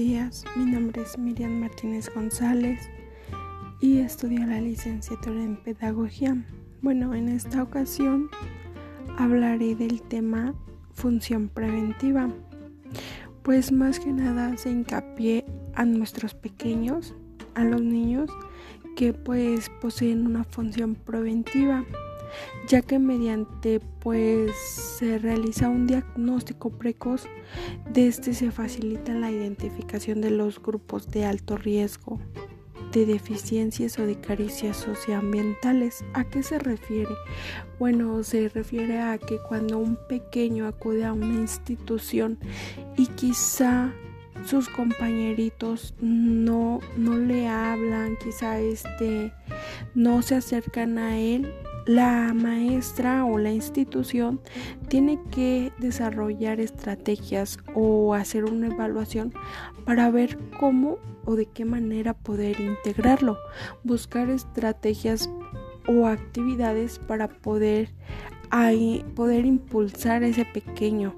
días, mi nombre es Miriam Martínez González y estudio la licenciatura en Pedagogía. Bueno, en esta ocasión hablaré del tema función preventiva, pues más que nada se hincapié a nuestros pequeños, a los niños que pues poseen una función preventiva ya que mediante pues se realiza un diagnóstico precoz de este se facilita la identificación de los grupos de alto riesgo de deficiencias o de caricias socioambientales. ¿A qué se refiere? Bueno, se refiere a que cuando un pequeño acude a una institución y quizá sus compañeritos no, no le hablan, quizá este no se acercan a él, la maestra o la institución tiene que desarrollar estrategias o hacer una evaluación para ver cómo o de qué manera poder integrarlo, buscar estrategias o actividades para poder, poder impulsar ese pequeño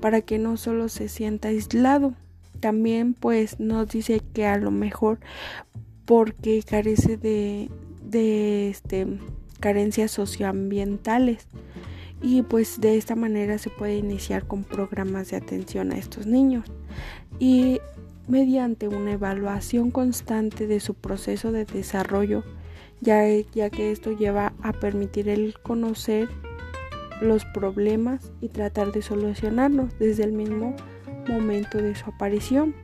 para que no solo se sienta aislado. También pues nos dice que a lo mejor porque carece de, de este carencias socioambientales y pues de esta manera se puede iniciar con programas de atención a estos niños y mediante una evaluación constante de su proceso de desarrollo ya, ya que esto lleva a permitir el conocer los problemas y tratar de solucionarlos desde el mismo momento de su aparición.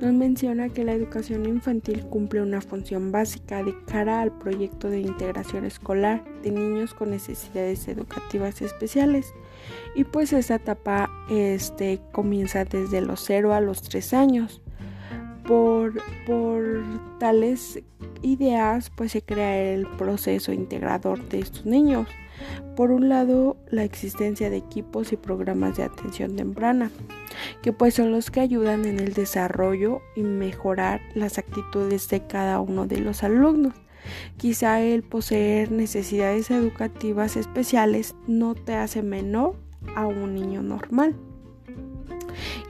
Nos menciona que la educación infantil cumple una función básica de cara al proyecto de integración escolar de niños con necesidades educativas especiales. Y pues esta etapa este, comienza desde los 0 a los 3 años. Por, por tales ideas pues se crea el proceso integrador de estos niños. Por un lado, la existencia de equipos y programas de atención temprana que pues son los que ayudan en el desarrollo y mejorar las actitudes de cada uno de los alumnos. Quizá el poseer necesidades educativas especiales no te hace menor a un niño normal.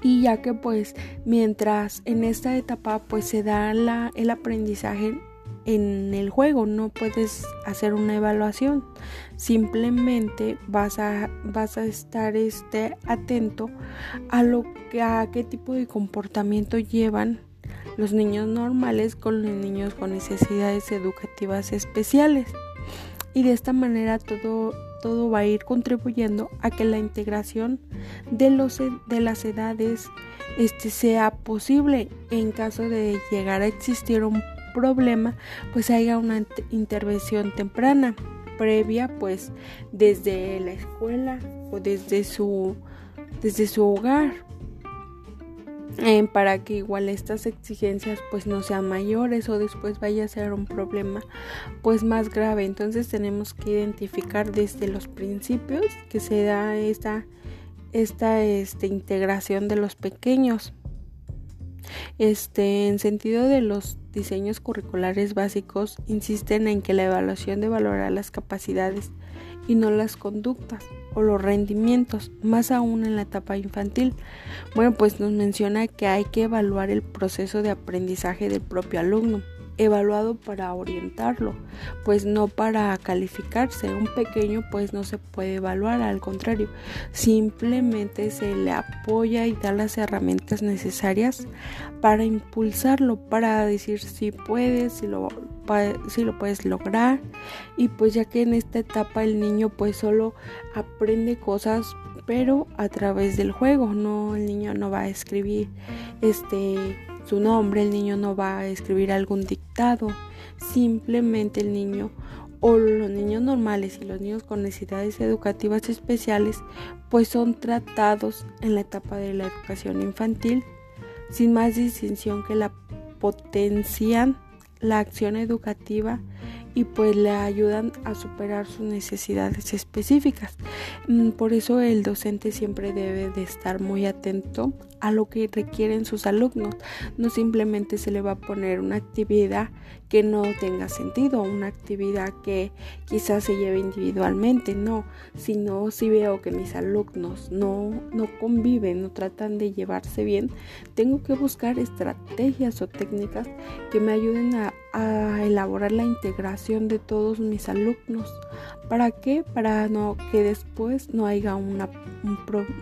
Y ya que pues mientras en esta etapa pues se da el aprendizaje en el juego, no puedes hacer una evaluación, simplemente vas a, vas a estar este, atento a lo a qué tipo de comportamiento llevan los niños normales con los niños con necesidades educativas especiales. Y de esta manera todo, todo va a ir contribuyendo a que la integración de, los, de las edades este, sea posible en caso de llegar a existir un problema, pues haya una intervención temprana, previa, pues desde la escuela o desde su, desde su hogar. Eh, para que igual estas exigencias pues no sean mayores o después vaya a ser un problema pues más grave entonces tenemos que identificar desde los principios que se da esta esta este, integración de los pequeños este, en sentido de los diseños curriculares básicos, insisten en que la evaluación de valorar las capacidades y no las conductas o los rendimientos, más aún en la etapa infantil. Bueno, pues nos menciona que hay que evaluar el proceso de aprendizaje del propio alumno evaluado para orientarlo, pues no para calificarse. Un pequeño pues no se puede evaluar, al contrario, simplemente se le apoya y da las herramientas necesarias para impulsarlo, para decir si puedes, si lo, puedes lograr. Y pues ya que en esta etapa el niño pues solo aprende cosas pero a través del juego, no el niño no va a escribir este su nombre, el niño no va a escribir algún dictado, simplemente el niño o los niños normales y los niños con necesidades educativas especiales pues son tratados en la etapa de la educación infantil sin más distinción que la potencian la acción educativa y pues le ayudan a superar sus necesidades específicas. Mm, por eso el docente siempre debe de estar muy atento a lo que requieren sus alumnos. No simplemente se le va a poner una actividad que no tenga sentido, una actividad que quizás se lleve individualmente, no, sino si veo que mis alumnos no, no conviven, no tratan de llevarse bien, tengo que buscar estrategias o técnicas que me ayuden a, a elaborar la integración de todos mis alumnos. ¿Para qué? Para no que después no haya una,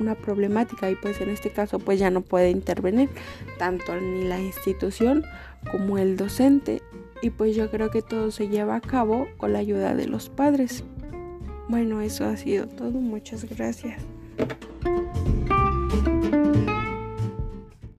una problemática y pues en este caso pues ya no puede intervenir tanto ni la institución como el docente y pues yo creo que todo se lleva a cabo con la ayuda de los padres. Bueno, eso ha sido todo. Muchas gracias.